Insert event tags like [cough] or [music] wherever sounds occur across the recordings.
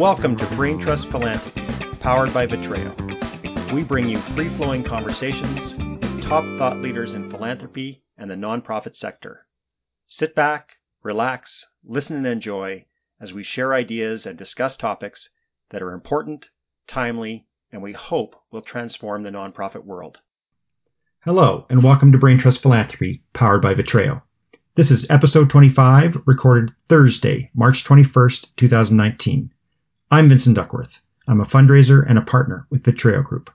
Welcome to Brain Trust Philanthropy, powered by Vitreo. We bring you free flowing conversations with top thought leaders in philanthropy and the nonprofit sector. Sit back, relax, listen, and enjoy as we share ideas and discuss topics that are important, timely, and we hope will transform the nonprofit world. Hello, and welcome to Brain Trust Philanthropy, powered by Vitreo. This is episode 25, recorded Thursday, March 21st, 2019. I'm Vincent Duckworth. I'm a fundraiser and a partner with Vitreo Group.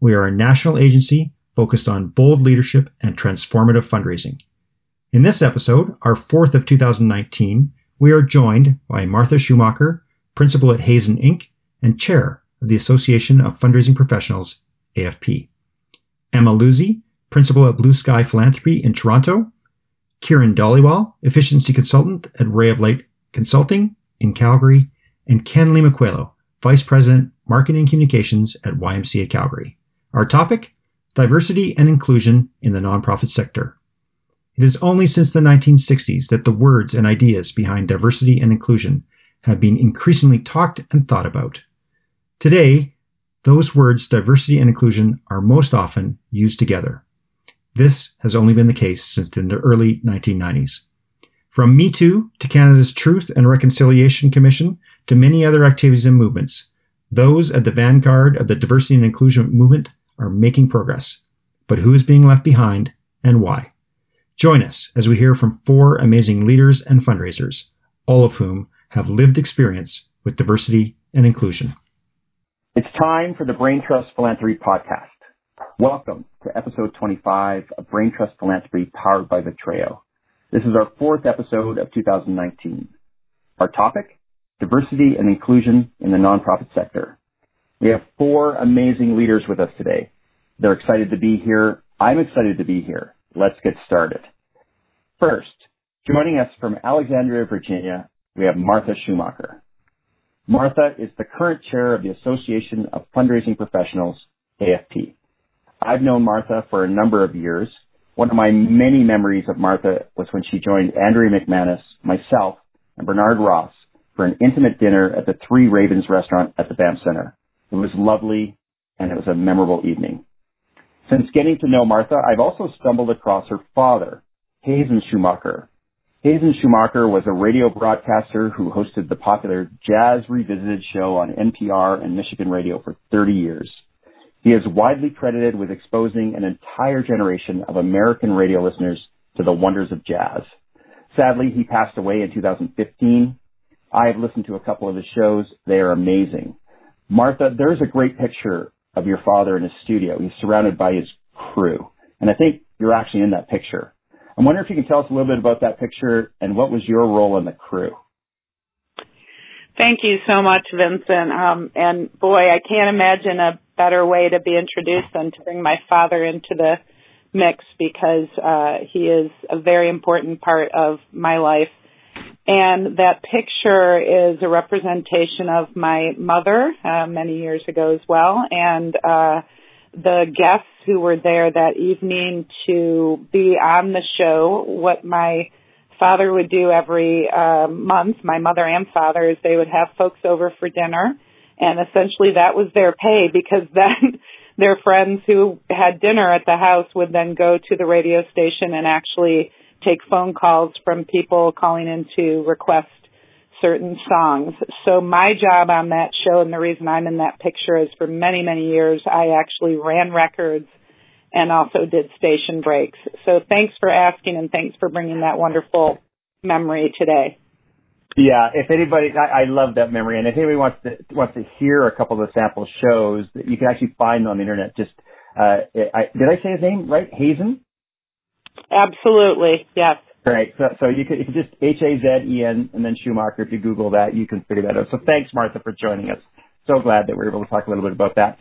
We are a national agency focused on bold leadership and transformative fundraising. In this episode, our fourth of 2019, we are joined by Martha Schumacher, principal at Hazen Inc. and chair of the Association of Fundraising Professionals, AFP. Emma Luzzi, principal at Blue Sky Philanthropy in Toronto, Kieran Dhaliwal, efficiency consultant at Ray of Light Consulting in Calgary, and Ken Lima-Coelho, vice president, marketing communications at YMCA Calgary. Our topic diversity and inclusion in the nonprofit sector. It is only since the 1960s that the words and ideas behind diversity and inclusion have been increasingly talked and thought about. Today, those words, diversity and inclusion, are most often used together. This has only been the case since the early 1990s. From Me Too to Canada's Truth and Reconciliation Commission to many other activities and movements, those at the vanguard of the diversity and inclusion movement are making progress. But who is being left behind and why? Join us as we hear from four amazing leaders and fundraisers, all of whom have lived experience with diversity and inclusion. It's time for the Brain Trust Philanthropy Podcast. Welcome to episode 25 of Brain Trust Philanthropy powered by Vitreo. This is our fourth episode of 2019. Our topic, diversity and inclusion in the nonprofit sector. We have four amazing leaders with us today. They're excited to be here. I'm excited to be here. Let's get started. First, joining us from Alexandria, Virginia, we have Martha Schumacher. Martha is the current chair of the Association of Fundraising Professionals, AFP. I've known Martha for a number of years. One of my many memories of Martha was when she joined Andrea McManus, myself, and Bernard Ross for an intimate dinner at the Three Ravens restaurant at the Banff Center. It was lovely and it was a memorable evening. Since getting to know Martha, I've also stumbled across her father, Hazen Schumacher. Hazen Schumacher was a radio broadcaster who hosted the popular Jazz Revisited show on NPR and Michigan radio for 30 years. He is widely credited with exposing an entire generation of American radio listeners to the wonders of jazz. Sadly, he passed away in 2015. I have listened to a couple of his shows. They are amazing. Martha, there's a great picture of your father in his studio. He's surrounded by his crew. And I think you're actually in that picture. I'm wondering if you can tell us a little bit about that picture and what was your role in the crew. Thank you so much, Vincent. Um, and boy, I can't imagine a better way to be introduced than to bring my father into the mix because uh, he is a very important part of my life. And that picture is a representation of my mother uh, many years ago as well, and uh, the guests who were there that evening to be on the show. What my father would do every uh, month, my mother and father, is they would have folks over for dinner, and essentially that was their pay because [laughs] then their friends who had dinner at the house would then go to the radio station and actually take phone calls from people calling in to request certain songs. So my job on that show and the reason I'm in that picture is for many, many years I actually ran records and also did station breaks. So thanks for asking and thanks for bringing that wonderful memory today. Yeah, if anybody, I, I love that memory, and if anybody wants to wants to hear a couple of the sample shows, you can actually find them on the internet. Just, uh, I, did I say his name right? Hazen. Absolutely, yes. Great. So, so you could, you could just H A Z E N and then Schumacher. If you Google that, you can figure that out. So thanks, Martha, for joining us. So glad that we were able to talk a little bit about that.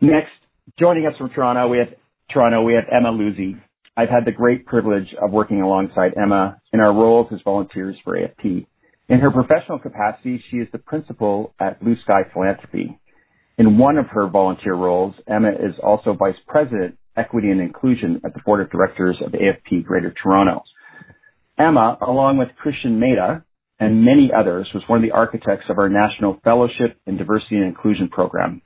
Next, joining us from Toronto, we have Toronto. We have Emma Luzzi. I've had the great privilege of working alongside Emma in our roles as volunteers for AFP. In her professional capacity, she is the principal at Blue Sky Philanthropy. In one of her volunteer roles, Emma is also vice president, equity and inclusion at the board of directors of AFP Greater Toronto. Emma, along with Christian Mehta, and many others, was one of the architects of our National Fellowship in Diversity and Inclusion program.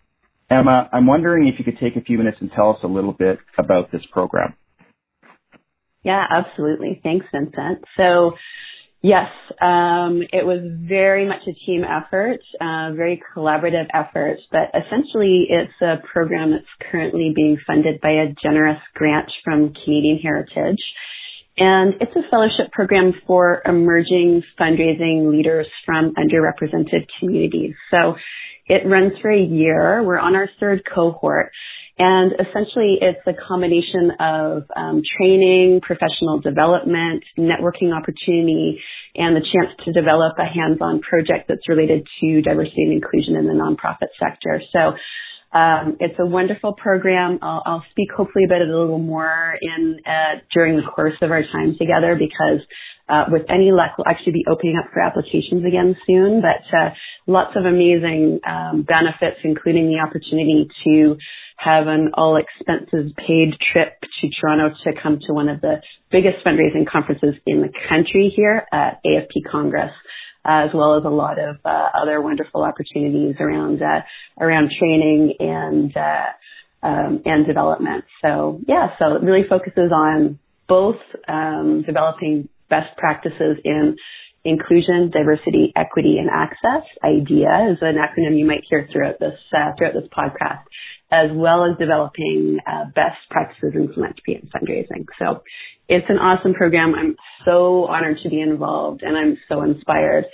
Emma, I'm wondering if you could take a few minutes and tell us a little bit about this program. Yeah, absolutely. Thanks, Vincent. So, yes, um, it was very much a team effort, uh, very collaborative effort, but essentially it's a program that's currently being funded by a generous grant from Canadian Heritage. And it's a fellowship program for emerging fundraising leaders from underrepresented communities. So it runs for a year. We're on our third cohort. And essentially it's a combination of um, training, professional development, networking opportunity, and the chance to develop a hands-on project that's related to diversity and inclusion in the nonprofit sector. So um, it's a wonderful program. I'll, I'll, speak hopefully about it a little more in uh, during the course of our time together because uh, with any luck, we'll actually be opening up for applications again soon. But uh, lots of amazing um, benefits, including the opportunity to have an all expenses paid trip to Toronto to come to one of the biggest fundraising conferences in the country here at AFP Congress as well as a lot of uh, other wonderful opportunities around uh, around training and uh, um, and development. So yeah, so it really focuses on both um, developing best practices in inclusion, diversity, equity, and access. IDEA is an acronym you might hear throughout this uh, throughout this podcast, as well as developing uh, best practices in philanthropy and fundraising. So it's an awesome program. I'm so honored to be involved and I'm so inspired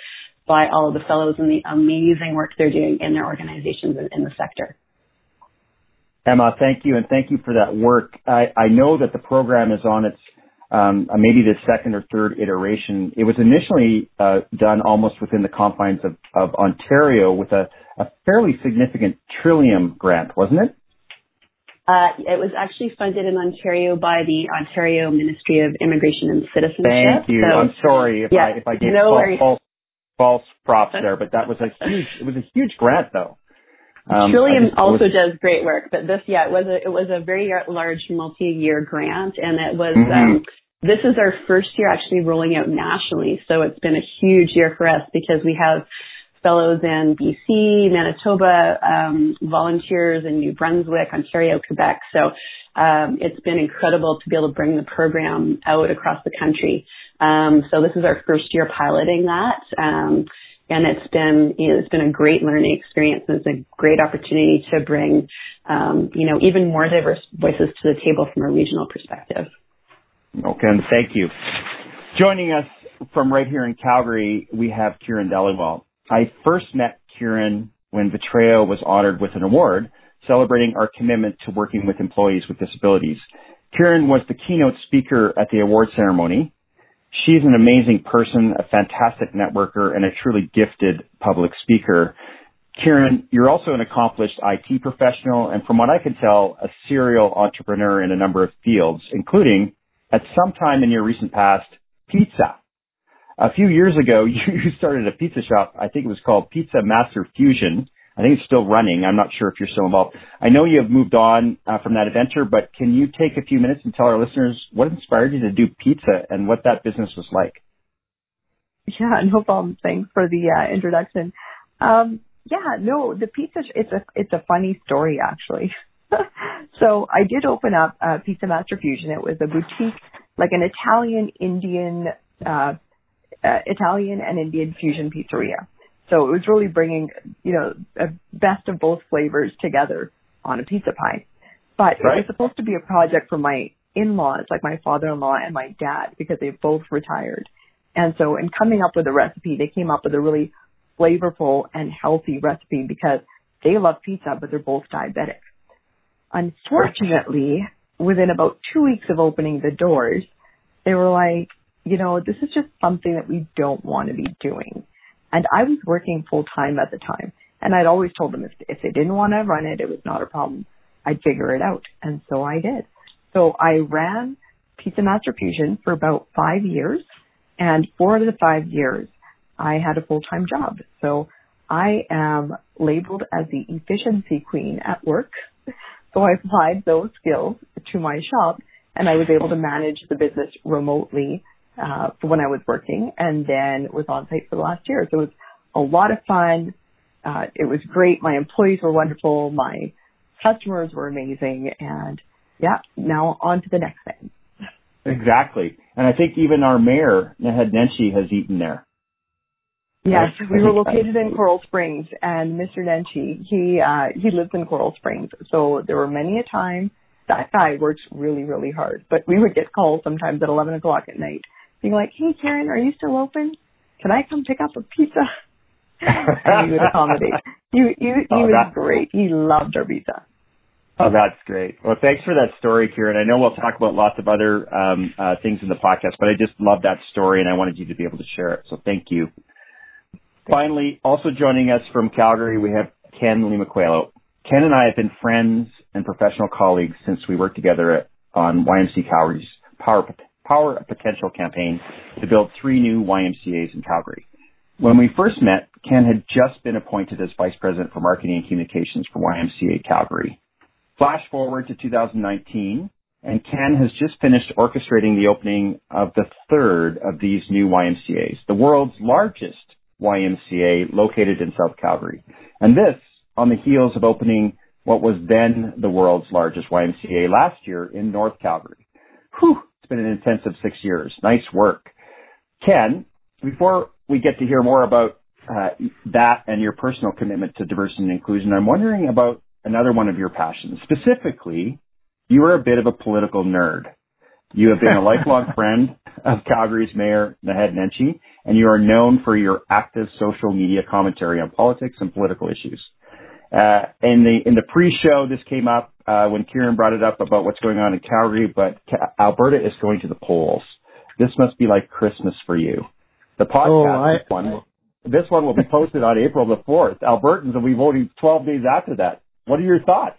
by all of the fellows and the amazing work they're doing in their organizations and in the sector. Emma, thank you, and thank you for that work. I, I know that the program is on its um, maybe the second or third iteration. It was initially uh, done almost within the confines of, of Ontario with a, a fairly significant Trillium grant, wasn't it? Uh, it was actually funded in Ontario by the Ontario Ministry of Immigration and Citizenship. Thank you. So, I'm sorry if yeah, I if I gave no false, false, false props there, but that was a huge it was a huge grant though. Um, Trillium also was, does great work, but this yeah it was a it was a very large multi-year grant, and it was mm-hmm. um, this is our first year actually rolling out nationally, so it's been a huge year for us because we have fellows in BC, Manitoba, um, volunteers in New Brunswick, Ontario, Quebec. So um, it's been incredible to be able to bring the program out across the country. Um, so this is our first year piloting that. Um, and it's been, you know, it's been a great learning experience and it's a great opportunity to bring, um, you know, even more diverse voices to the table from a regional perspective. Okay, thank you. Joining us from right here in Calgary, we have Kieran Dhaliwal. I first met Kieran when Vitreo was honored with an award celebrating our commitment to working with employees with disabilities. Kieran was the keynote speaker at the award ceremony. She's an amazing person, a fantastic networker, and a truly gifted public speaker. Kieran, you're also an accomplished IT professional, and from what I can tell, a serial entrepreneur in a number of fields, including, at some time in your recent past, pizza a few years ago, [laughs] you started a pizza shop. I think it was called Pizza Master Fusion. I think it's still running. I'm not sure if you're still involved. I know you have moved on uh, from that adventure, but can you take a few minutes and tell our listeners what inspired you to do pizza and what that business was like? Yeah, [laughs] no problem. Thanks for the uh, introduction. Um, yeah, no, the pizza, sh- it's a, it's a funny story actually. [laughs] so I did open up uh, Pizza Master Fusion. It was a boutique, like an Italian Indian uh, uh, Italian and Indian fusion pizzeria. So it was really bringing, you know, a best of both flavors together on a pizza pie. But right. it was supposed to be a project for my in-laws, like my father-in-law and my dad, because they both retired. And so in coming up with a recipe, they came up with a really flavorful and healthy recipe because they love pizza, but they're both diabetic. Unfortunately, within about two weeks of opening the doors, they were like, you know, this is just something that we don't want to be doing. And I was working full time at the time. And I'd always told them if, if they didn't want to run it, it was not a problem. I'd figure it out. And so I did. So I ran Pizza Master Fusion for about five years. And four of the five years, I had a full-time job. So I am labeled as the efficiency queen at work. So I applied those skills to my shop and I was able to manage the business remotely uh, for when I was working, and then was on site for the last year. So it was a lot of fun. Uh, it was great. My employees were wonderful. My customers were amazing, and yeah, now on to the next thing. Exactly, and I think even our mayor Naheed Nenshi has eaten there. Yes, we were located in Coral Springs, and Mr. Nenshi, he uh, he lives in Coral Springs, so there were many a time that guy works really, really hard. But we would get calls sometimes at 11 o'clock at night being like, hey, Karen, are you still open? Can I come pick up a pizza? [laughs] and he would accommodate. He, he, he oh, was great. He loved our pizza. Oh, that's great. Well, thanks for that story, Kieran. I know we'll talk about lots of other um, uh, things in the podcast, but I just love that story and I wanted you to be able to share it. So thank you. Finally, also joining us from Calgary, we have Ken Lima-Coelho. Ken and I have been friends and professional colleagues since we worked together on YMC Calgary's Power, Power a Potential campaign to build three new YMCAs in Calgary. When we first met, Ken had just been appointed as Vice President for Marketing and Communications for YMCA Calgary. Flash forward to 2019, and Ken has just finished orchestrating the opening of the third of these new YMCAs, the world's largest YMCA located in South Calgary. And this on the heels of opening what was then the world's largest YMCA last year in North Calgary. Whew, been an intensive six years. Nice work. Ken, before we get to hear more about uh, that and your personal commitment to diversity and inclusion, I'm wondering about another one of your passions. Specifically, you are a bit of a political nerd. You have been a [laughs] lifelong friend of Calgary's Mayor Naheed Nenshi, and you are known for your active social media commentary on politics and political issues. Uh, in the in the pre-show, this came up uh, when Kieran brought it up about what's going on in Calgary, but Alberta is going to the polls. This must be like Christmas for you. The podcast, oh, I, this, one, this one will be posted on April the 4th. Albertans will be voting 12 days after that. What are your thoughts?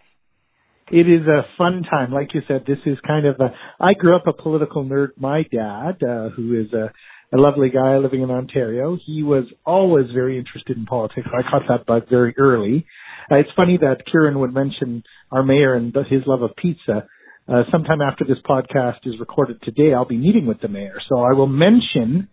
It is a fun time. Like you said, this is kind of a, I grew up a political nerd. My dad, uh, who is a, a lovely guy living in Ontario, he was always very interested in politics. I caught that bug very early. Uh, it's funny that Kieran would mention our mayor and his love of pizza. Uh, sometime after this podcast is recorded today, I'll be meeting with the mayor. So I will mention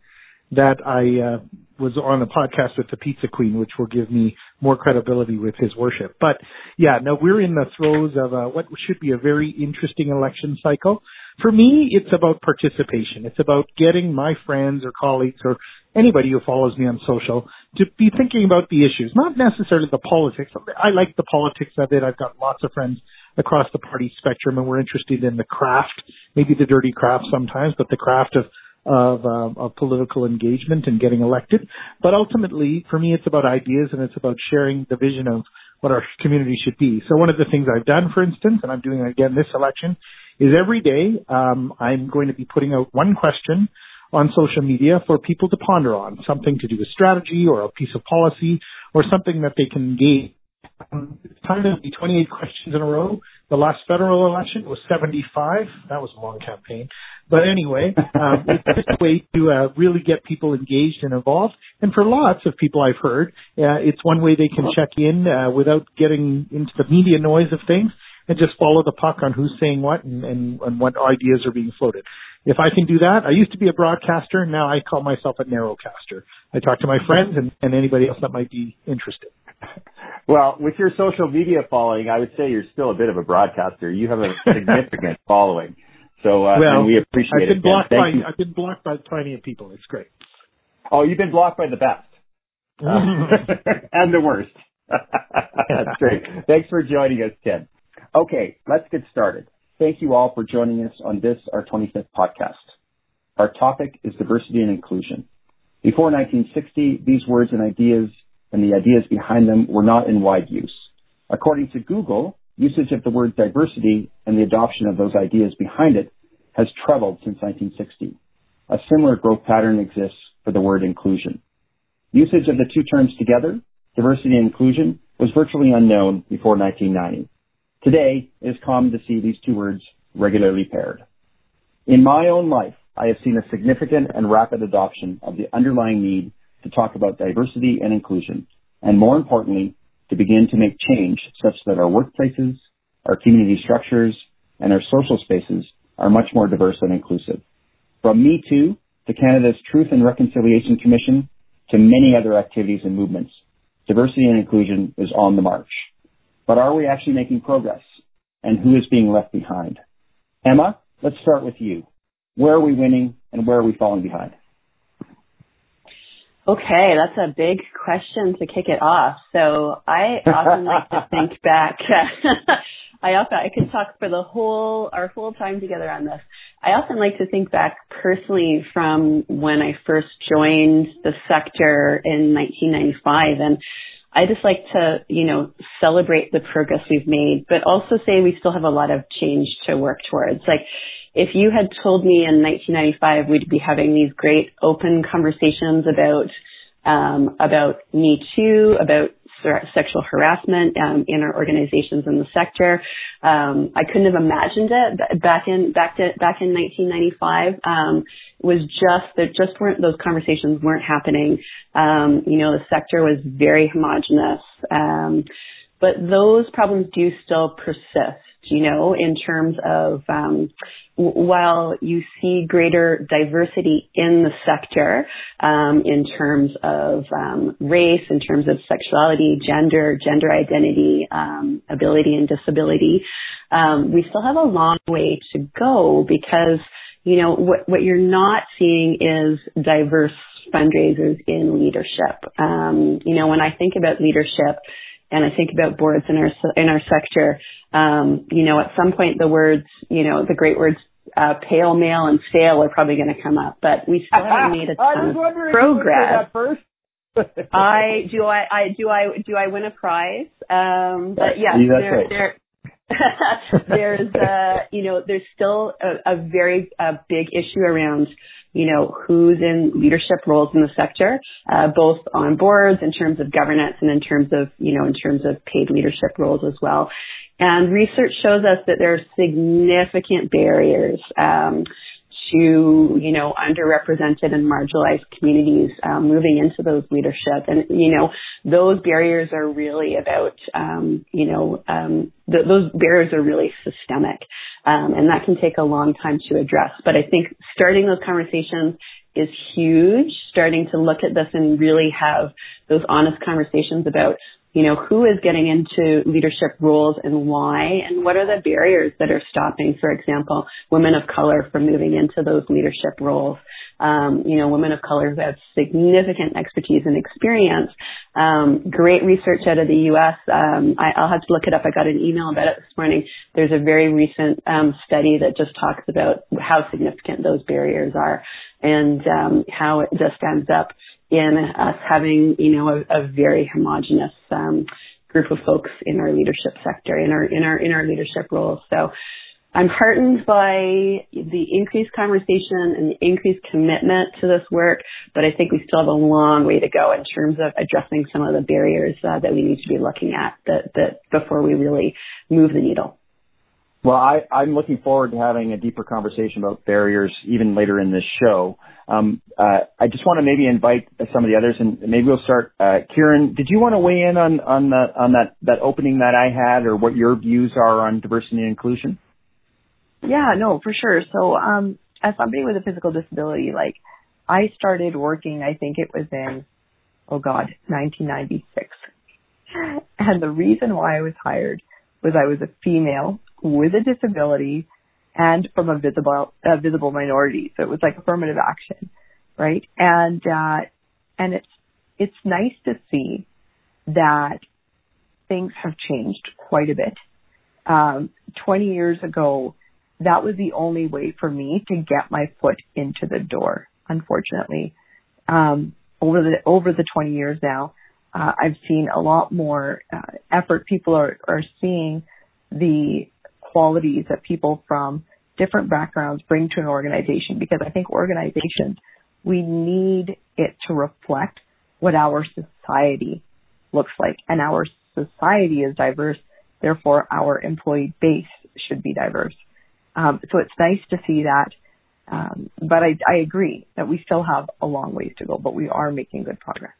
that I uh, was on a podcast with the Pizza Queen, which will give me more credibility with his worship. But yeah, no, we're in the throes of uh, what should be a very interesting election cycle. For me, it's about participation. It's about getting my friends or colleagues or anybody who follows me on social to be thinking about the issues, not necessarily the politics. I like the politics of it. I've got lots of friends across the party spectrum and we're interested in the craft, maybe the dirty craft sometimes, but the craft of of, um, of political engagement and getting elected. But ultimately, for me, it's about ideas and it's about sharing the vision of what our community should be. So one of the things I've done, for instance, and I'm doing again this election, is every day um, I'm going to be putting out one question on social media for people to ponder on, something to do with strategy or a piece of policy or something that they can engage. Um, it's time to be 28 questions in a row. The last federal election was 75. That was a long campaign. But anyway, um, it's a way to uh, really get people engaged and involved. And for lots of people I've heard, uh, it's one way they can check in uh, without getting into the media noise of things and just follow the puck on who's saying what and, and, and what ideas are being floated. If I can do that, I used to be a broadcaster. Now I call myself a narrowcaster. I talk to my friends and, and anybody else that might be interested. Well, with your social media following, I would say you're still a bit of a broadcaster. You have a [laughs] significant following. So, uh, well, we appreciate I've been it. Blocked by, you. I've been blocked by plenty of people. It's great. Oh, you've been blocked by the best. Uh, [laughs] [laughs] and the worst. That's great. Thanks for joining us, Ken. Okay, let's get started. Thank you all for joining us on this, our 25th podcast. Our topic is diversity and inclusion. Before 1960, these words and ideas and the ideas behind them were not in wide use. According to Google, usage of the word diversity and the adoption of those ideas behind it has trebled since 1960. A similar growth pattern exists for the word inclusion. Usage of the two terms together, diversity and inclusion, was virtually unknown before 1990. Today, it is common to see these two words regularly paired. In my own life, I have seen a significant and rapid adoption of the underlying need to talk about diversity and inclusion, and more importantly, to begin to make change such that our workplaces, our community structures, and our social spaces are much more diverse and inclusive. From Me Too to Canada's Truth and Reconciliation Commission, to many other activities and movements, diversity and inclusion is on the march. But are we actually making progress? And who is being left behind? Emma, let's start with you. Where are we winning and where are we falling behind? Okay, that's a big question to kick it off. So I often like to think [laughs] back. [laughs] I often I could talk for the whole our whole time together on this. I often like to think back personally from when I first joined the sector in 1995 and I just like to, you know, celebrate the progress we've made, but also say we still have a lot of change to work towards. Like, if you had told me in 1995 we'd be having these great open conversations about um, about Me Too, about sexual harassment um, in our organizations in the sector. Um, I couldn't have imagined it back in back to, back in 1995. Um, it was just that just weren't those conversations weren't happening. Um, you know, the sector was very homogenous, um, but those problems do still persist you know, in terms of um, while you see greater diversity in the sector, um, in terms of um, race, in terms of sexuality, gender, gender identity, um, ability, and disability, um, we still have a long way to go because you know what what you're not seeing is diverse fundraisers in leadership. Um, you know, when I think about leadership and I think about boards in our in our sector, um, you know, at some point the words, you know, the great words uh, pale, male, and stale are probably going to come up, but we still haven't [laughs] made a ton of progress. first. [laughs] I do I, I do I do I win a prize? Um, but yes, yeah, there, right. there [laughs] there's uh you know there's still a, a very uh, big issue around you know, who's in leadership roles in the sector, uh, both on boards in terms of governance and in terms of, you know, in terms of paid leadership roles as well. And research shows us that there are significant barriers um, to, you know, underrepresented and marginalized communities um, moving into those leadership. And, you know, those barriers are really about, um, you know, um, th- those barriers are really systemic. Um, and that can take a long time to address. But I think starting those conversations is huge, starting to look at this and really have those honest conversations about you know, who is getting into leadership roles and why, and what are the barriers that are stopping, for example, women of color from moving into those leadership roles. Um, you know, women of color who have significant expertise and experience. Um, great research out of the U.S. Um, I, will have to look it up. I got an email about it this morning. There's a very recent um, study that just talks about how significant those barriers are and um, how it just ends up in us having, you know, a, a very homogenous um, group of folks in our leadership sector, in our in our in our leadership roles. So I'm heartened by the increased conversation and the increased commitment to this work, but I think we still have a long way to go in terms of addressing some of the barriers uh, that we need to be looking at that, that before we really move the needle. Well, I, I'm looking forward to having a deeper conversation about barriers even later in this show. Um, uh, I just want to maybe invite some of the others, and maybe we'll start. Uh, Kieran, did you want to weigh in on on, the, on that that opening that I had, or what your views are on diversity and inclusion? Yeah, no, for sure. So, um, as somebody with a physical disability, like I started working, I think it was in, oh God, 1996. And the reason why I was hired was I was a female with a disability and from a visible a visible minority. So it was like affirmative action, right? And uh, and it's it's nice to see that things have changed quite a bit. Um, 20 years ago, that was the only way for me to get my foot into the door. Unfortunately, um, over the over the 20 years now, uh, I've seen a lot more uh, effort. People are are seeing the qualities that people from different backgrounds bring to an organization because I think organizations, we need it to reflect what our society looks like. And our society is diverse, therefore our employee base should be diverse. Um, so it's nice to see that. Um, but I, I agree that we still have a long ways to go, but we are making good progress.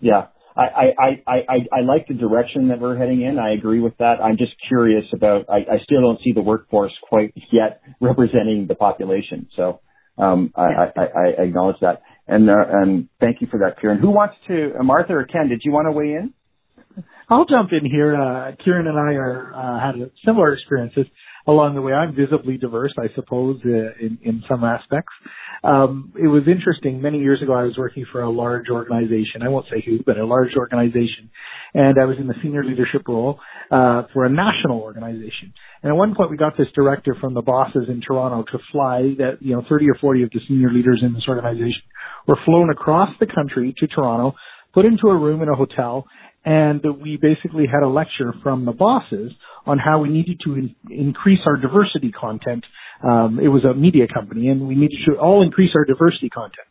Yeah. I, I, I, I, I like the direction that we're heading in. I agree with that. I'm just curious about, I, I still don't see the workforce quite yet [laughs] representing the population. So, Um, I, I, I, acknowledge that. And, uh, and thank you for that, Kieran. Who wants to, uh, Martha or Ken, did you want to weigh in? I'll jump in here. Uh, Kieran and I are, uh, had similar experiences along the way. I'm visibly diverse, I suppose, uh, in, in some aspects. Um, it was interesting. Many years ago, I was working for a large organization. I won't say who, but a large organization. And I was in the senior leadership role, uh, for a national organization. And at one point, we got this directive from the bosses in Toronto to fly that, you know, 30 or 40 of the senior leaders in this organization were flown across the country to Toronto, put into a room in a hotel, and we basically had a lecture from the bosses on how we needed to in- increase our diversity content. Um, it was a media company, and we needed to all increase our diversity content.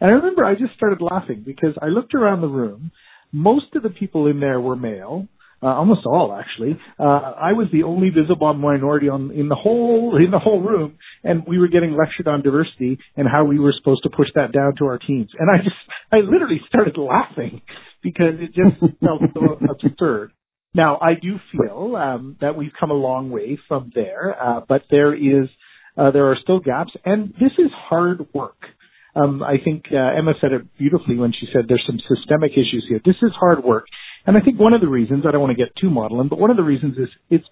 And I remember I just started laughing because I looked around the room. Most of the people in there were male, uh, almost all actually. Uh, I was the only visible minority on in the whole in the whole room, and we were getting lectured on diversity and how we were supposed to push that down to our teams. And I just I literally started laughing because it just [laughs] felt so absurd. Now, I do feel um, that we've come a long way from there, uh, but there is uh, there are still gaps, and this is hard work. Um, I think uh, Emma said it beautifully when she said there's some systemic issues here. This is hard work, and I think one of the reasons I don't want to get too maudlin, but one of the reasons is it's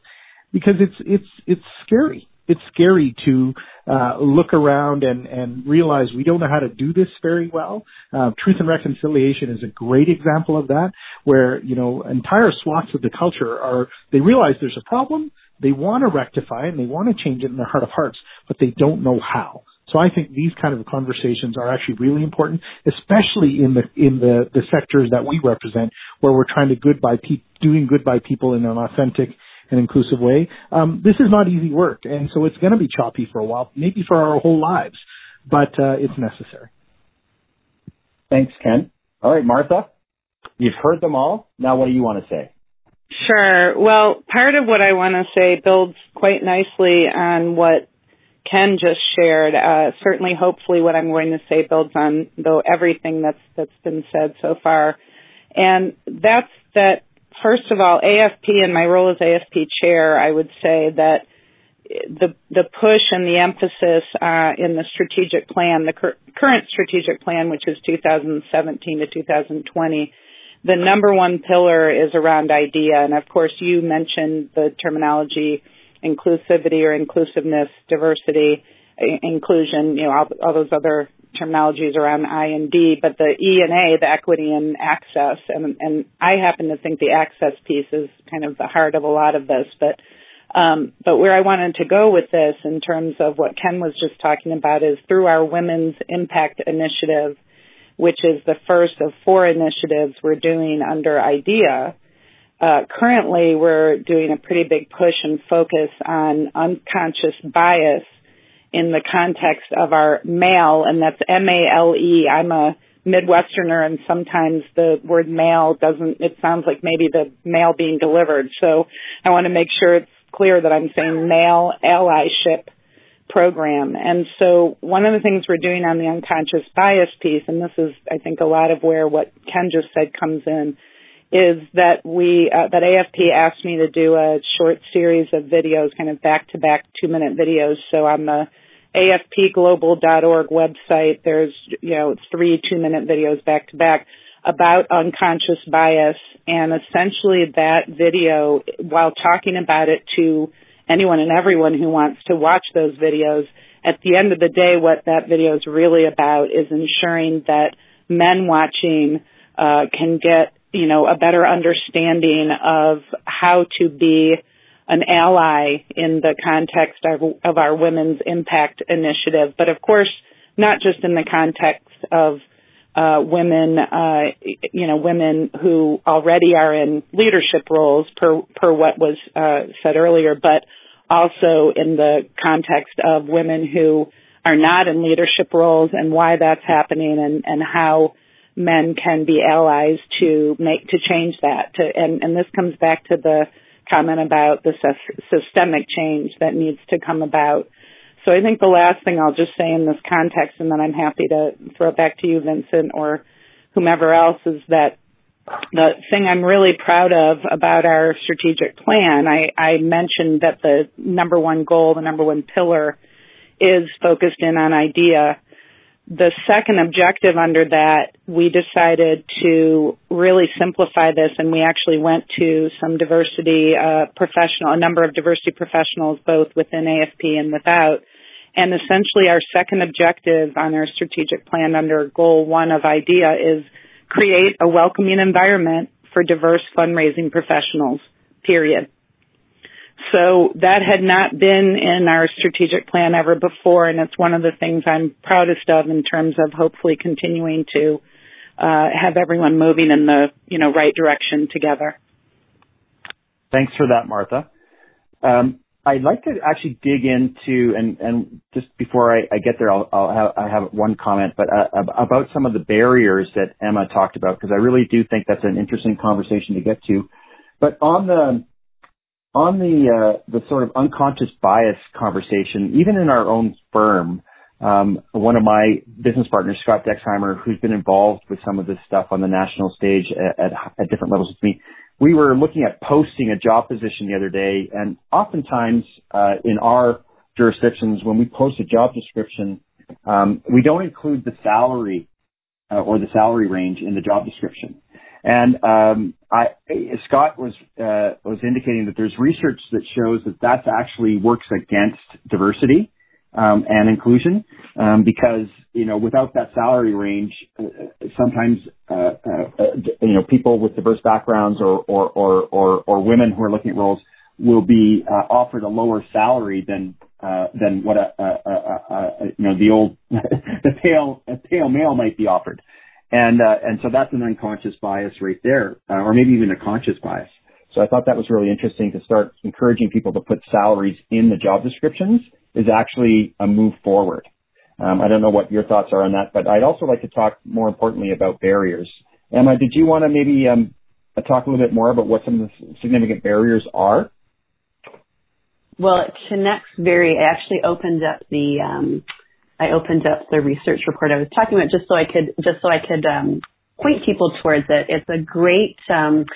because it's it's it's scary it's scary to uh, look around and, and realize we don't know how to do this very well. Uh, Truth and Reconciliation is a great example of that, where you know entire swaths of the culture are they realize there's a problem, they want to rectify it, and they want to change it in their heart of hearts, but they don't know how. So I think these kind of conversations are actually really important, especially in the in the, the sectors that we represent, where we're trying to good by pe- doing good by people in an authentic an inclusive way. Um, this is not easy work, and so it's going to be choppy for a while, maybe for our whole lives, but uh, it's necessary. Thanks, Ken. All right, Martha, you've heard them all. Now, what do you want to say? Sure. Well, part of what I want to say builds quite nicely on what Ken just shared. Uh, certainly, hopefully, what I'm going to say builds on though everything that's that's been said so far, and that's that first of all, AFP and my role as AFP chair, I would say that the the push and the emphasis uh, in the strategic plan, the cur- current strategic plan, which is 2017 to 2020, the number one pillar is around IDEA, and of course, you mentioned the terminology inclusivity or inclusiveness, diversity, inclusion, you know, all, all those other terminologies around I and D, but the E and A, the equity and access, and, and I happen to think the access piece is kind of the heart of a lot of this, but um, but where I wanted to go with this in terms of what Ken was just talking about is through our Women's Impact Initiative, which is the first of four initiatives we're doing under IDEA. Uh, currently, we're doing a pretty big push and focus on unconscious bias in the context of our male, and that's M-A-L-E. I'm a Midwesterner, and sometimes the word male doesn't, it sounds like maybe the mail being delivered. So I want to make sure it's clear that I'm saying male allyship program. And so one of the things we're doing on the unconscious bias piece, and this is, I think, a lot of where what Ken just said comes in, is that we uh, that AFP asked me to do a short series of videos, kind of back to back two minute videos. So on the AFPglobal.org website, there's you know three two minute videos back to back about unconscious bias, and essentially that video, while talking about it to anyone and everyone who wants to watch those videos, at the end of the day, what that video is really about is ensuring that men watching uh, can get you know, a better understanding of how to be an ally in the context of, of our Women's Impact Initiative, but of course, not just in the context of uh, women, uh, you know, women who already are in leadership roles, per per what was uh, said earlier, but also in the context of women who are not in leadership roles and why that's happening and and how men can be allies to make to change that. To and and this comes back to the comment about the systemic change that needs to come about. So I think the last thing I'll just say in this context, and then I'm happy to throw it back to you, Vincent, or whomever else, is that the thing I'm really proud of about our strategic plan, I, I mentioned that the number one goal, the number one pillar is focused in on IDEA. The second objective under that, we decided to really simplify this and we actually went to some diversity uh, professional, a number of diversity professionals both within AFP and without. And essentially our second objective on our strategic plan under goal one of IDEA is create a welcoming environment for diverse fundraising professionals, period. So that had not been in our strategic plan ever before, and it's one of the things I'm proudest of in terms of hopefully continuing to uh, have everyone moving in the you know right direction together. Thanks for that, Martha. Um, I'd like to actually dig into and and just before I, I get there, I'll, I'll have, I have one comment, but uh, about some of the barriers that Emma talked about because I really do think that's an interesting conversation to get to. But on the on the uh, the sort of unconscious bias conversation, even in our own firm, um, one of my business partners, Scott Decksheimer, who's been involved with some of this stuff on the national stage at, at, at different levels with me, we were looking at posting a job position the other day, and oftentimes uh, in our jurisdictions, when we post a job description, um, we don't include the salary uh, or the salary range in the job description. And um, I, Scott was uh, was indicating that there's research that shows that that actually works against diversity um, and inclusion um, because you know without that salary range, uh, sometimes uh, uh, you know people with diverse backgrounds or or, or or or women who are looking at roles will be uh, offered a lower salary than uh, than what a, a, a, a you know the old [laughs] the pale pale male might be offered. And, uh, and so that's an unconscious bias right there, uh, or maybe even a conscious bias. So I thought that was really interesting to start encouraging people to put salaries in the job descriptions is actually a move forward. Um, I don't know what your thoughts are on that, but I'd also like to talk more importantly about barriers. Emma, did you want to maybe um, talk a little bit more about what some of the significant barriers are? Well, it connects very. Actually opened up the um, I opened up the research report I was talking about just so I could just so I could um, point people towards it. It's a great um,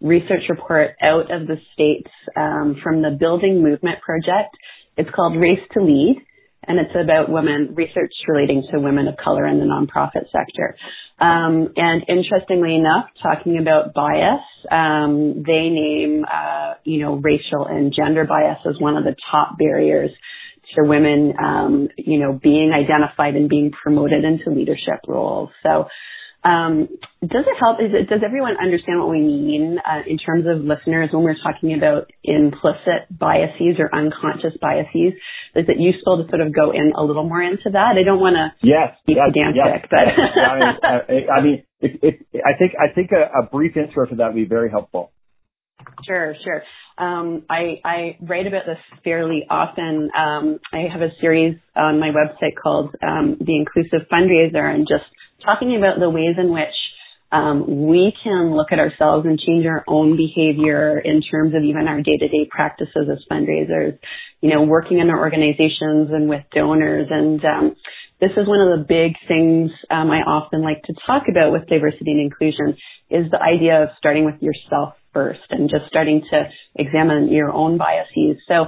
research report out of the states um, from the Building Movement Project. It's called Race to Lead, and it's about women research relating to women of color in the nonprofit sector. Um, and interestingly enough, talking about bias, um, they name uh, you know racial and gender bias as one of the top barriers to women, um, you know, being identified and being promoted into leadership roles. So, um, does it help? Is it, does everyone understand what we mean uh, in terms of listeners when we're talking about implicit biases or unconscious biases? Is it useful to sort of go in a little more into that? I don't want to yes, be yes, pedantic, yes, but yes. I mean, uh, I mean if, if, I think I think a, a brief intro to that would be very helpful. Sure, sure. Um, I, I write about this fairly often. Um, I have a series on my website called um, The Inclusive Fundraiser and just talking about the ways in which um, we can look at ourselves and change our own behavior in terms of even our day-to-day practices as fundraisers, you know, working in our organizations and with donors. And um, this is one of the big things um, I often like to talk about with diversity and inclusion is the idea of starting with yourself first and just starting to examine your own biases. So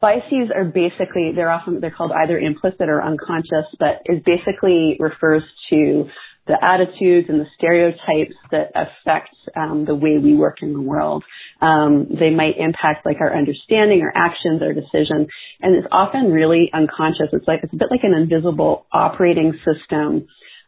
biases are basically, they're often, they're called either implicit or unconscious, but it basically refers to the attitudes and the stereotypes that affect um, the way we work in the world. Um, they might impact like our understanding, our actions, our decisions, and it's often really unconscious. It's like it's a bit like an invisible operating system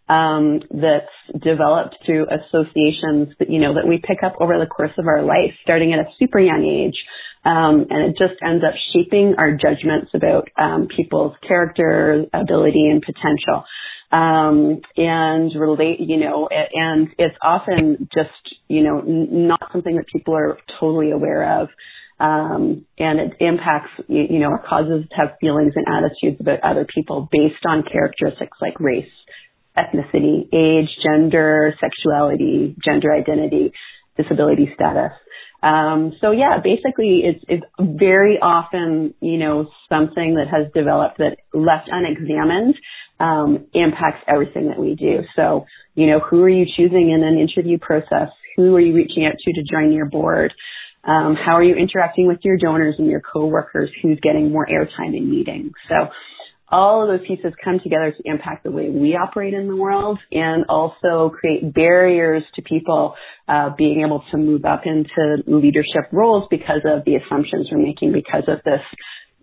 um, that's developed through associations that you know that we pick up over the course of our life, starting at a super young age, um, and it just ends up shaping our judgments about um, people's character, ability, and potential. Um, and relate, you know, and it's often just, you know, not something that people are totally aware of. Um, and it impacts, you, you know, or causes to have feelings and attitudes about other people based on characteristics like race, ethnicity, age, gender, sexuality, gender identity, disability status. Um, so yeah, basically it's, it's very often, you know, something that has developed that left unexamined, um, impacts everything that we do. So, you know, who are you choosing in an interview process? Who are you reaching out to to join your board? Um, how are you interacting with your donors and your coworkers? Who's getting more airtime in meetings? So, all of those pieces come together to impact the way we operate in the world and also create barriers to people uh, being able to move up into leadership roles because of the assumptions we're making because of this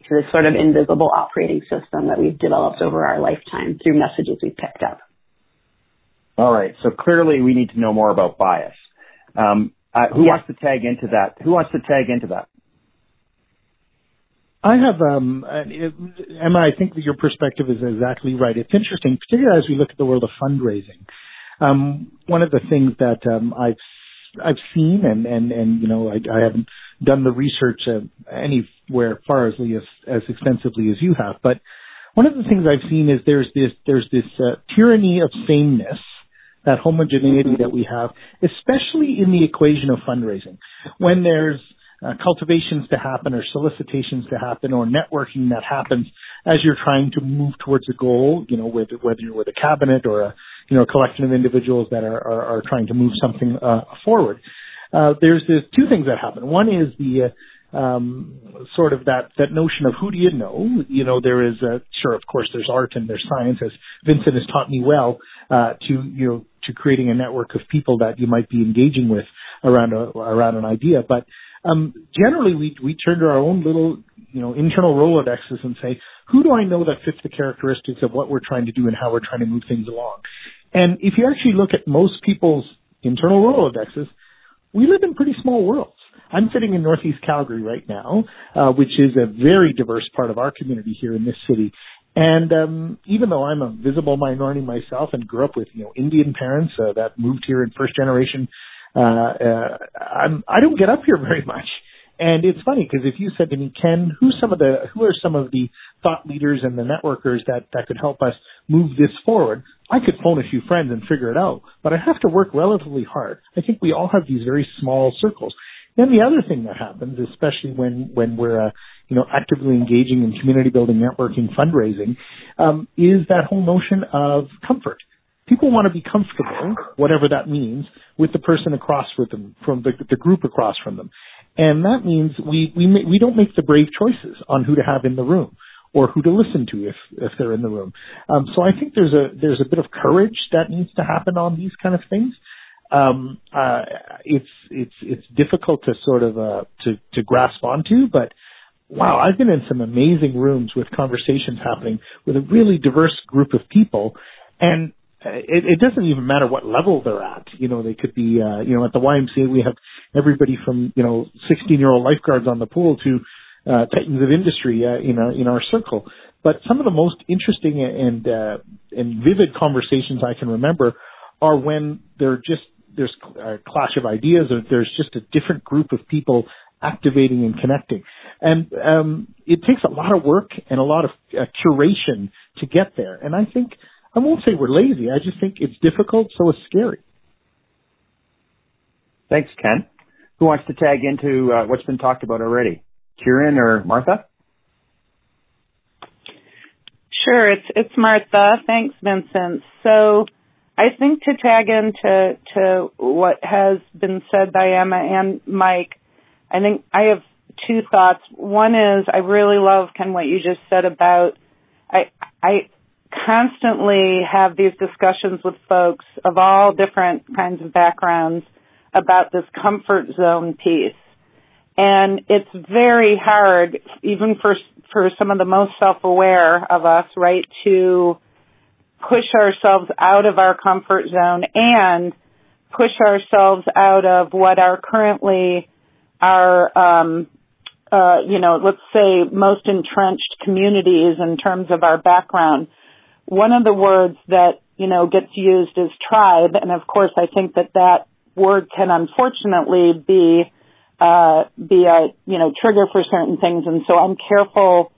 this sort of invisible operating system that we've developed over our lifetime through messages we've picked up. All right. So clearly we need to know more about bias. Um, uh, who yeah. wants to tag into that? Who wants to tag into that? I have, um, Emma, I think that your perspective is exactly right. It's interesting, particularly as we look at the world of fundraising. Um, one of the things that um, I've I've seen, and and and you know, I, I haven't done the research uh, anywhere far as as extensively as you have, but one of the things I've seen is there's this there's this uh, tyranny of sameness, that homogeneity that we have, especially in the equation of fundraising. When there's uh, cultivations to happen or solicitations to happen or networking that happens as you're trying to move towards a goal, you know, with, whether you're with a cabinet or a, you know, a collection of individuals that are, are, are trying to move something uh, forward. Uh, there's, there's two things that happen. One is the, uh, um, sort of that, that notion of who do you know? You know, there is, a, sure, of course, there's art and there's science, as Vincent has taught me well, uh, to, you know, to creating a network of people that you might be engaging with around a, around an idea. But um, generally, we we turn to our own little you know internal rolodexes and say, who do I know that fits the characteristics of what we're trying to do and how we're trying to move things along? And if you actually look at most people's internal rolodexes, we live in pretty small worlds. I'm sitting in Northeast Calgary right now, uh, which is a very diverse part of our community here in this city. And um, even though I'm a visible minority myself and grew up with you know Indian parents uh, that moved here in first generation uh, uh, I'm, I don't get up here [laughs] very much. And it's funny because if you said to me, Ken, who's some of the, who are some of the thought leaders and the networkers that, that could help us move this forward? I could phone a few friends and figure it out, but I have to work relatively hard. I think we all have these very small circles. Then the other thing that happens, especially when, when we're, uh, you know, actively engaging in community building, networking, fundraising, um, is that whole notion of comfort people want to be comfortable, whatever that means, with the person across with them, from the, the group across from them. And that means we, we, we don't make the brave choices on who to have in the room or who to listen to if, if they're in the room. Um, so I think there's a, there's a bit of courage that needs to happen on these kind of things. Um, uh, it's, it's, it's difficult to sort of, uh, to, to grasp onto, but wow, I've been in some amazing rooms with conversations happening with a really diverse group of people. And it, it doesn't even matter what level they're at. You know, they could be, uh, you know, at the YMCA we have everybody from, you know, 16 year old lifeguards on the pool to, uh, titans of industry, uh, in our, in our circle. But some of the most interesting and, uh, and vivid conversations I can remember are when they're just, there's a clash of ideas or there's just a different group of people activating and connecting. And um, it takes a lot of work and a lot of uh, curation to get there. And I think I won't say we're lazy. I just think it's difficult, so it's scary. Thanks, Ken. Who wants to tag into uh, what's been talked about already? Kieran or Martha? Sure, it's it's Martha. Thanks, Vincent. So I think to tag into to what has been said by Emma and Mike, I think I have two thoughts. One is I really love Ken what you just said about I I constantly have these discussions with folks of all different kinds of backgrounds about this comfort zone piece. And it's very hard, even for, for some of the most self-aware of us, right, to push ourselves out of our comfort zone and push ourselves out of what are currently our, um, uh, you know, let's say most entrenched communities in terms of our background one of the words that, you know, gets used is tribe. And of course, I think that that word can unfortunately be, uh, be a, you know, trigger for certain things. And so I'm careful.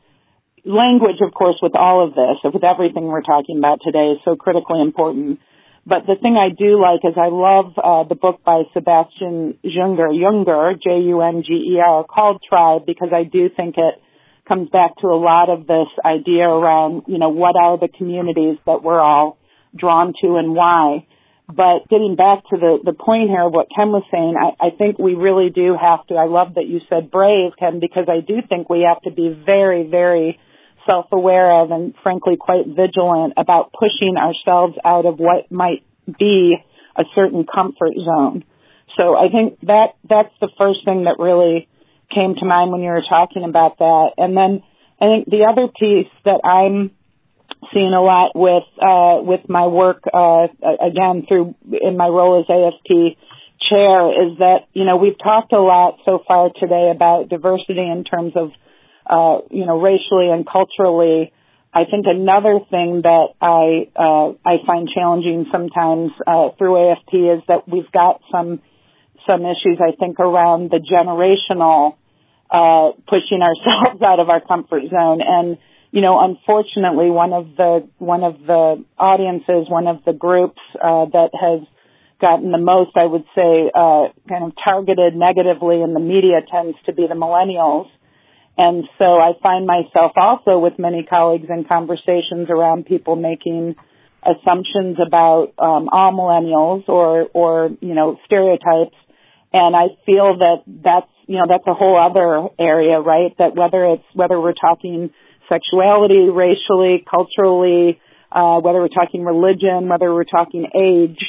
Language, of course, with all of this, with everything we're talking about today is so critically important. But the thing I do like is I love uh, the book by Sebastian Junger, Junger, J-U-N-G-E-R, called Tribe, because I do think it comes back to a lot of this idea around, you know, what are the communities that we're all drawn to and why. But getting back to the, the point here of what Ken was saying, I, I think we really do have to, I love that you said brave, Ken, because I do think we have to be very, very self-aware of and frankly quite vigilant about pushing ourselves out of what might be a certain comfort zone. So I think that that's the first thing that really came to mind when you were talking about that. And then I think the other piece that I'm seeing a lot with uh, with my work uh, again through in my role as AFP chair is that you know we've talked a lot so far today about diversity in terms of uh, you know racially and culturally. I think another thing that I uh, I find challenging sometimes uh, through AFP is that we've got some some issues I think around the generational uh, pushing [laughs] ourselves out of our comfort zone and you know, unfortunately, one of the one of the audiences, one of the groups uh, that has gotten the most, I would say, uh, kind of targeted negatively in the media tends to be the millennials. And so I find myself also with many colleagues in conversations around people making assumptions about um, all millennials or or you know stereotypes, and I feel that that's you know that's a whole other area, right? That whether it's whether we're talking sexuality, racially, culturally, uh, whether we're talking religion, whether we're talking age,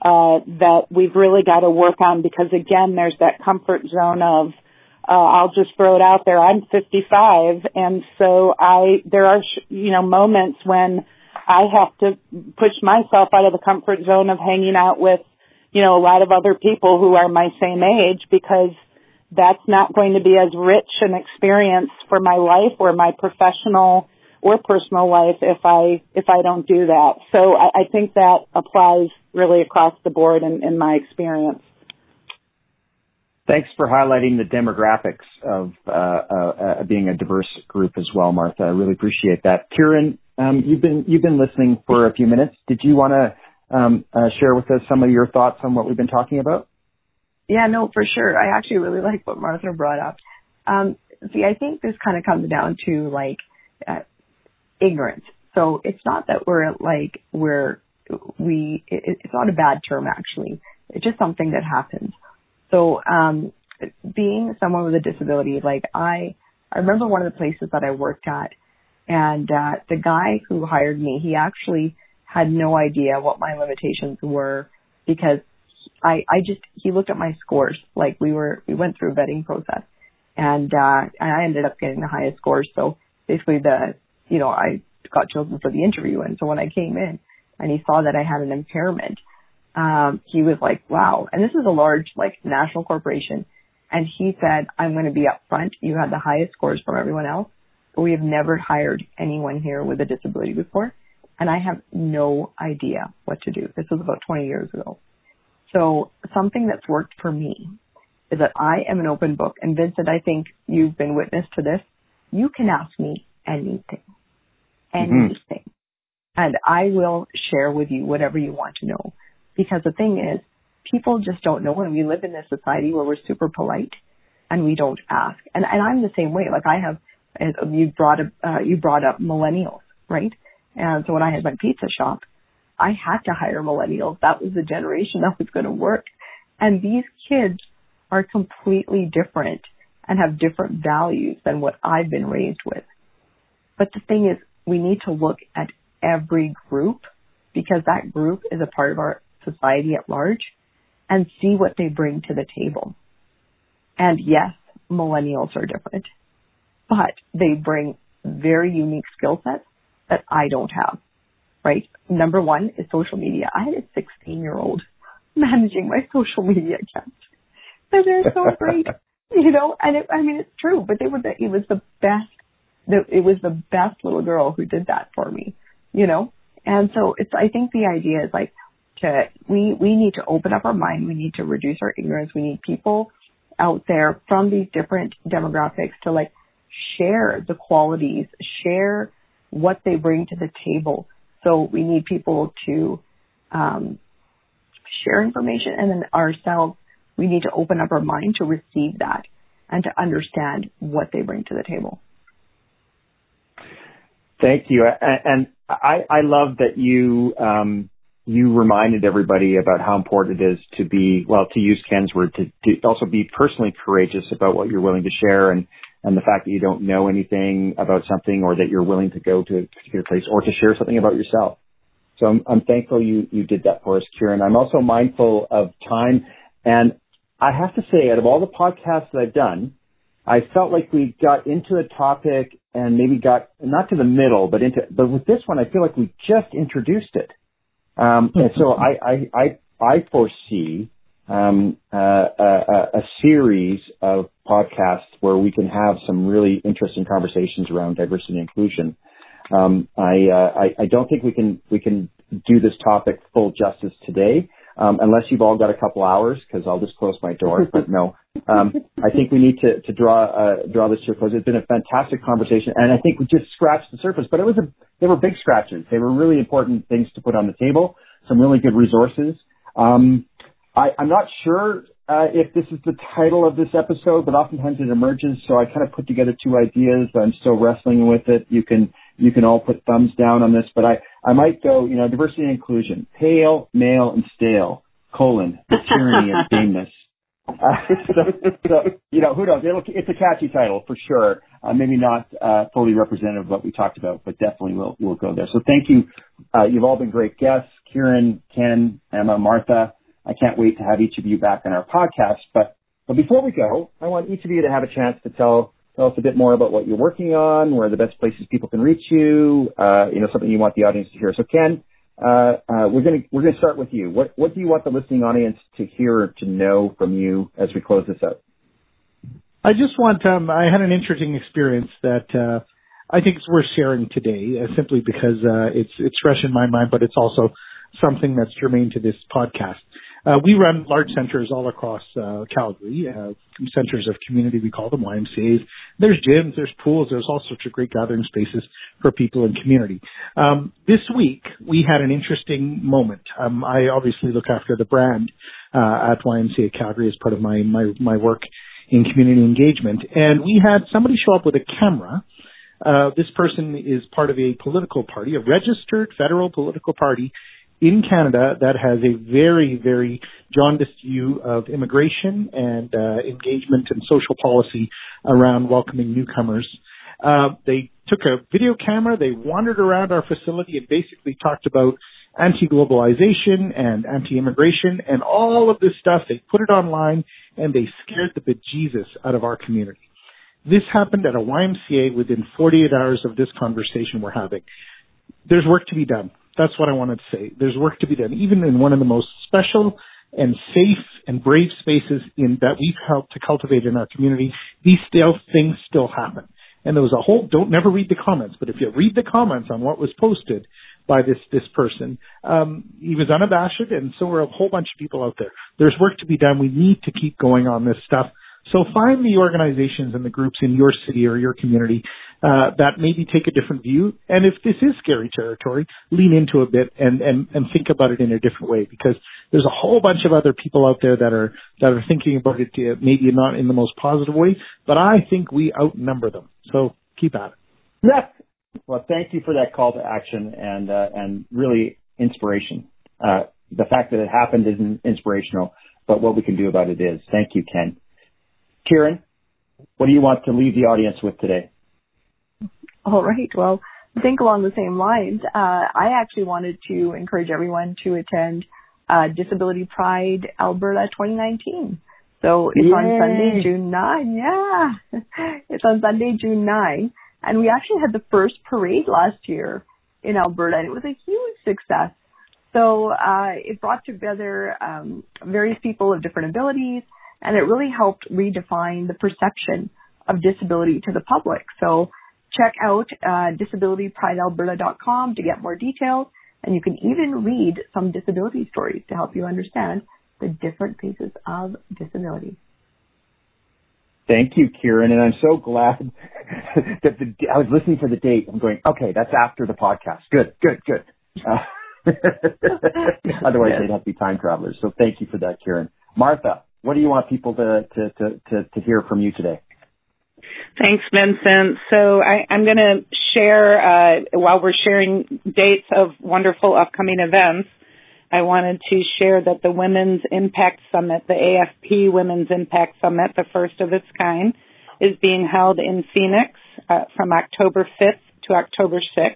uh, that we've really got to work on because again, there's that comfort zone of, uh, I'll just throw it out there. I'm 55 and so I, there are, you know, moments when I have to push myself out of the comfort zone of hanging out with, you know, a lot of other people who are my same age because that's not going to be as rich an experience for my life or my professional or personal life if I if I don't do that. So I, I think that applies really across the board in, in my experience. Thanks for highlighting the demographics of uh, uh, uh, being a diverse group as well, Martha. I really appreciate that. Kieran, um, you've been you've been listening for a few minutes. Did you want to um, uh, share with us some of your thoughts on what we've been talking about? Yeah, no, for sure. I actually really [laughs] like what Martha brought up. Um, see, I think this kind of comes down to like uh, ignorance. So it's not that we're like we're we. It, it's not a bad term actually. It's just something that happens. So um, being someone with a disability, like I, I remember one of the places that I worked at, and uh, the guy who hired me, he actually had no idea what my limitations were because I, I just, he looked at my scores. Like we were, we went through a vetting process and, uh, I ended up getting the highest scores. So basically the, you know, I got chosen for the interview. And so when I came in and he saw that I had an impairment, um, he was like, wow. And this is a large, like national corporation. And he said, I'm going to be upfront. You had the highest scores from everyone else, but we have never hired anyone here with a disability before. And I have no idea what to do. This was about 20 years ago. So something that's worked for me is that I am an open book. And Vincent, I think you've been witness to this. You can ask me anything, mm-hmm. anything. Mm-hmm. And I will share with you whatever you want to know. Because the thing is, people just don't know and we live in this society where we're super polite and we don't ask. And, and I'm the same way. Like I have, you brought up, uh, you brought up millennials, right? And so when I had my pizza shop, I had to hire millennials. That was the generation that was going to work. And these kids are completely different and have different values than what I've been raised with. But the thing is, we need to look at every group because that group is a part of our society at large and see what they bring to the table. And yes, millennials are different, but they bring very unique skill sets that I don't have right? Number one is social media. I had a 16 year old managing my social media account. And they're so great, [laughs] you know, and it, I mean, it's true, but they were the, it was the best, the, it was the best little girl who did that for me, you know? And so it's, I think the idea is like to, we, we need to open up our mind. We need to reduce our ignorance. We need people out there from these different demographics to like share the qualities, share what they bring to the table so we need people to um, share information, and then ourselves, we need to open up our mind to receive that and to understand what they bring to the table. Thank you, and I, I love that you um, you reminded everybody about how important it is to be well, to use Ken's word, to, to also be personally courageous about what you're willing to share, and and the fact that you don't know anything about something or that you're willing to go to a particular place or to share something about yourself. So I'm, I'm thankful you, you did that for us, Kieran. I'm also mindful of time. And I have to say, out of all the podcasts that I've done, I felt like we got into a topic and maybe got not to the middle, but into, but with this one, I feel like we just introduced it. Um, and so I, I, I, I foresee, um, uh, a, a series of podcasts where we can have some really interesting conversations around diversity and inclusion. Um, I, uh, I, I don't think we can we can do this topic full justice today, um, unless you've all got a couple hours, because I'll just close my door. but no, um, I think we need to to draw uh, draw this to a close. It's been a fantastic conversation, and I think we just scratched the surface. But it was a they were big scratches. They were really important things to put on the table. Some really good resources. Um, I, I'm not sure uh, if this is the title of this episode, but oftentimes it emerges. So I kind of put together two ideas. I'm still wrestling with it. You can you can all put thumbs down on this, but I I might go you know diversity and inclusion, pale, male, and stale colon the tyranny of [laughs] sameness. Uh, [laughs] so, so, you know, who knows? It'll, it's a catchy title for sure. Uh, maybe not uh, fully representative of what we talked about, but definitely we'll we'll go there. So thank you. Uh, you've all been great guests, Kieran, Ken, Emma, Martha. I can't wait to have each of you back on our podcast. But, but before we go, I want each of you to have a chance to tell, tell us a bit more about what you're working on, where the best places people can reach you, uh, you know, something you want the audience to hear. So Ken, uh, uh, we're going to, we're going to start with you. What, what do you want the listening audience to hear or to know from you as we close this out? I just want, um, I had an interesting experience that, uh, I think it's worth sharing today, uh, simply because uh, it's it's fresh in my mind, but it's also something that's germane to this podcast. Uh, we run large centers all across uh, Calgary, uh, centers of community, we call them YMCAs. There's gyms, there's pools, there's all sorts of great gathering spaces for people in community. Um, this week, we had an interesting moment. Um, I obviously look after the brand uh, at YMCA Calgary as part of my, my, my work in community engagement. And we had somebody show up with a camera. Uh, this person is part of a political party, a registered federal political party in Canada that has a very, very jaundiced view of immigration and uh, engagement and social policy around welcoming newcomers. Uh, they took a video camera, they wandered around our facility and basically talked about anti-globalization and anti-immigration and all of this stuff. They put it online and they scared the bejesus out of our community. This happened at a YMCA within 48 hours of this conversation we're having. There's work to be done. That's what I wanted to say. There's work to be done, even in one of the most special and safe and brave spaces in that we've helped to cultivate in our community. These still things still happen. And there was a whole, don't never read the comments, but if you read the comments on what was posted by this, this person, um, he was unabashed and so were a whole bunch of people out there. There's work to be done. We need to keep going on this stuff. So find the organizations and the groups in your city or your community uh, that maybe take a different view. And if this is scary territory, lean into a bit and, and, and think about it in a different way because there's a whole bunch of other people out there that are that are thinking about it uh, maybe not in the most positive way, but I think we outnumber them. So keep at it. Yeah. Well, thank you for that call to action and uh, and really inspiration. Uh, the fact that it happened isn't inspirational, but what we can do about it is. Thank you, Ken. Kieran, what do you want to leave the audience with today? All right. Well, I think along the same lines, uh, I actually wanted to encourage everyone to attend uh, Disability Pride Alberta 2019. So it's Yay. on Sunday, June 9. Yeah. [laughs] it's on Sunday, June 9. And we actually had the first parade last year in Alberta and it was a huge success. So, uh, it brought together, um, various people of different abilities and it really helped redefine the perception of disability to the public. So check out uh, disabilitypridealberta.com to get more details, and you can even read some disability stories to help you understand the different pieces of disability. Thank you, Kieran, and I'm so glad [laughs] that the, I was listening for the date. I'm going, okay, that's after the podcast. Good, good, good. Uh, [laughs] otherwise, they'd have to be time travelers. So thank you for that, Kieran. Martha, what do you want people to, to, to, to, to hear from you today? Thanks, Vincent. So I, am going to share, uh, while we're sharing dates of wonderful upcoming events, I wanted to share that the Women's Impact Summit, the AFP Women's Impact Summit, the first of its kind, is being held in Phoenix uh, from October 5th to October 6th,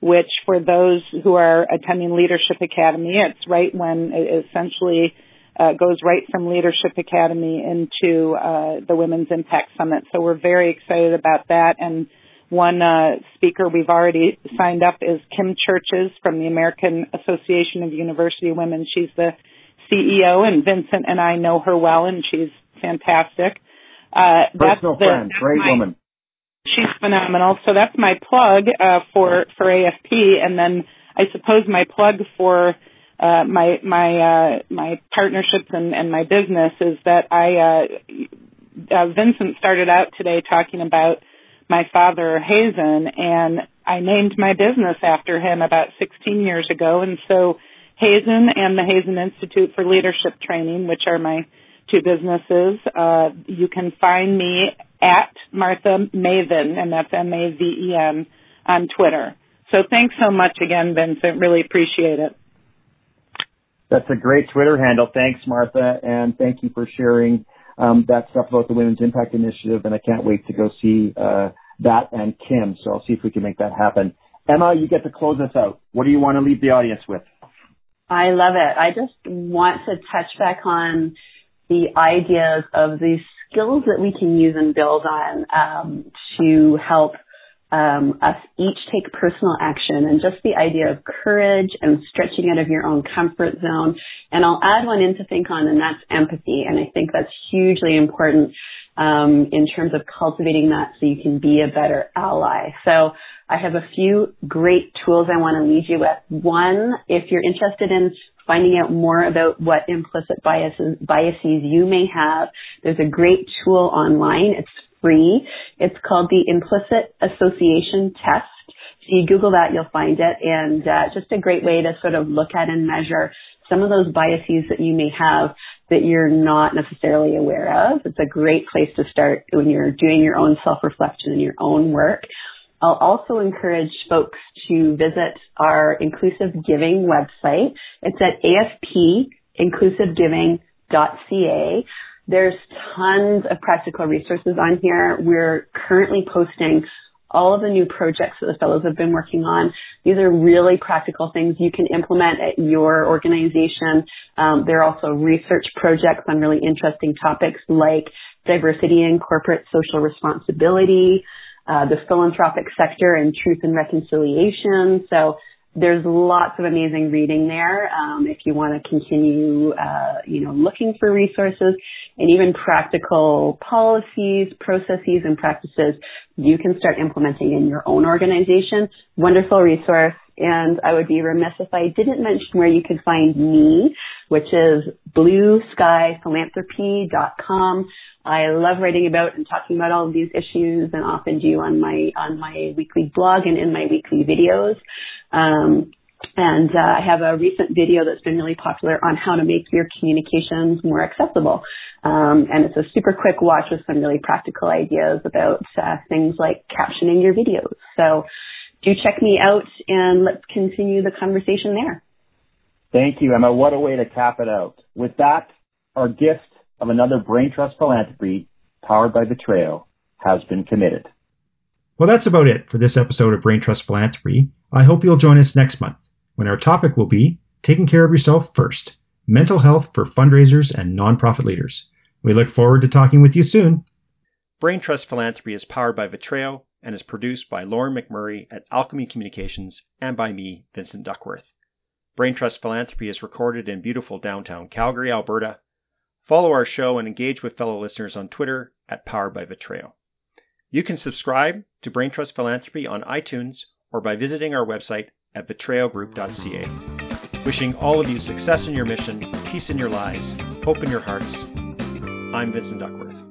which for those who are attending Leadership Academy, it's right when essentially uh, goes right from Leadership Academy into uh, the Women's Impact Summit. So we're very excited about that. And one uh, speaker we've already signed up is Kim Churches from the American Association of University Women. She's the CEO, and Vincent and I know her well, and she's fantastic. Uh, Personal that's friend, the, great my, woman. She's phenomenal. So that's my plug uh, for for AFP, and then I suppose my plug for uh, my my uh, my partnerships and, and my business is that I uh, uh, Vincent started out today talking about my father Hazen, and I named my business after him about 16 years ago, and so Hazen and the Hazen Institute for Leadership Training, which are my two businesses. Uh, you can find me at Martha Maven, and that's M-A-V-E-N, on Twitter. So thanks so much again, Vincent. Really appreciate it. That's a great Twitter handle. Thanks, Martha, and thank you for sharing um, that stuff about the Women's Impact Initiative. And I can't wait to go see uh, that and Kim. So I'll see if we can make that happen. Emma, you get to close us out. What do you want to leave the audience with? I love it. I just want to touch back on the ideas of these skills that we can use and build on um, to help um, us each take personal action and just the idea of courage and stretching out of your own comfort zone. And I'll add one in to think on, and that's empathy. And I think that's hugely important um, in terms of cultivating that so you can be a better ally. So I have a few great tools I want to lead you with. One, if you're interested in finding out more about what implicit biases, biases you may have, there's a great tool online. It's free. It's called the Implicit Association Test. So you Google that, you'll find it, and uh, just a great way to sort of look at and measure some of those biases that you may have that you're not necessarily aware of. It's a great place to start when you're doing your own self-reflection and your own work. I'll also encourage folks to visit our inclusive giving website. It's at afpinclusivegiving.ca. There's tons of practical resources on here. We're currently posting all of the new projects that the fellows have been working on. These are really practical things you can implement at your organization. Um, there are also research projects on really interesting topics like diversity and corporate social responsibility, uh, the philanthropic sector and truth and reconciliation. So there's lots of amazing reading there um, if you want to continue, uh, you know, looking for resources and even practical policies, processes, and practices you can start implementing in your own organization. Wonderful resource. And I would be remiss if I didn't mention where you can find me, which is blueskyphilanthropy.com. I love writing about and talking about all of these issues and often do on my, on my weekly blog and in my weekly videos. Um, and uh, I have a recent video that's been really popular on how to make your communications more accessible. Um, and it's a super quick watch with some really practical ideas about uh, things like captioning your videos. So do check me out and let's continue the conversation there. Thank you, Emma. What a way to cap it out. With that, our gift of another Brain Trust philanthropy powered by Vitreo has been committed. Well, that's about it for this episode of Brain Trust Philanthropy. I hope you'll join us next month when our topic will be taking care of yourself first mental health for fundraisers and nonprofit leaders. We look forward to talking with you soon. Brain Trust Philanthropy is powered by Vitreo and is produced by Lauren McMurray at Alchemy Communications and by me, Vincent Duckworth. Brain Trust Philanthropy is recorded in beautiful downtown Calgary, Alberta. Follow our show and engage with fellow listeners on Twitter at Powered by Vitreo. You can subscribe to Brain Trust Philanthropy on iTunes or by visiting our website at vitreogroup.ca. Wishing all of you success in your mission, peace in your lives, hope in your hearts. I'm Vincent Duckworth.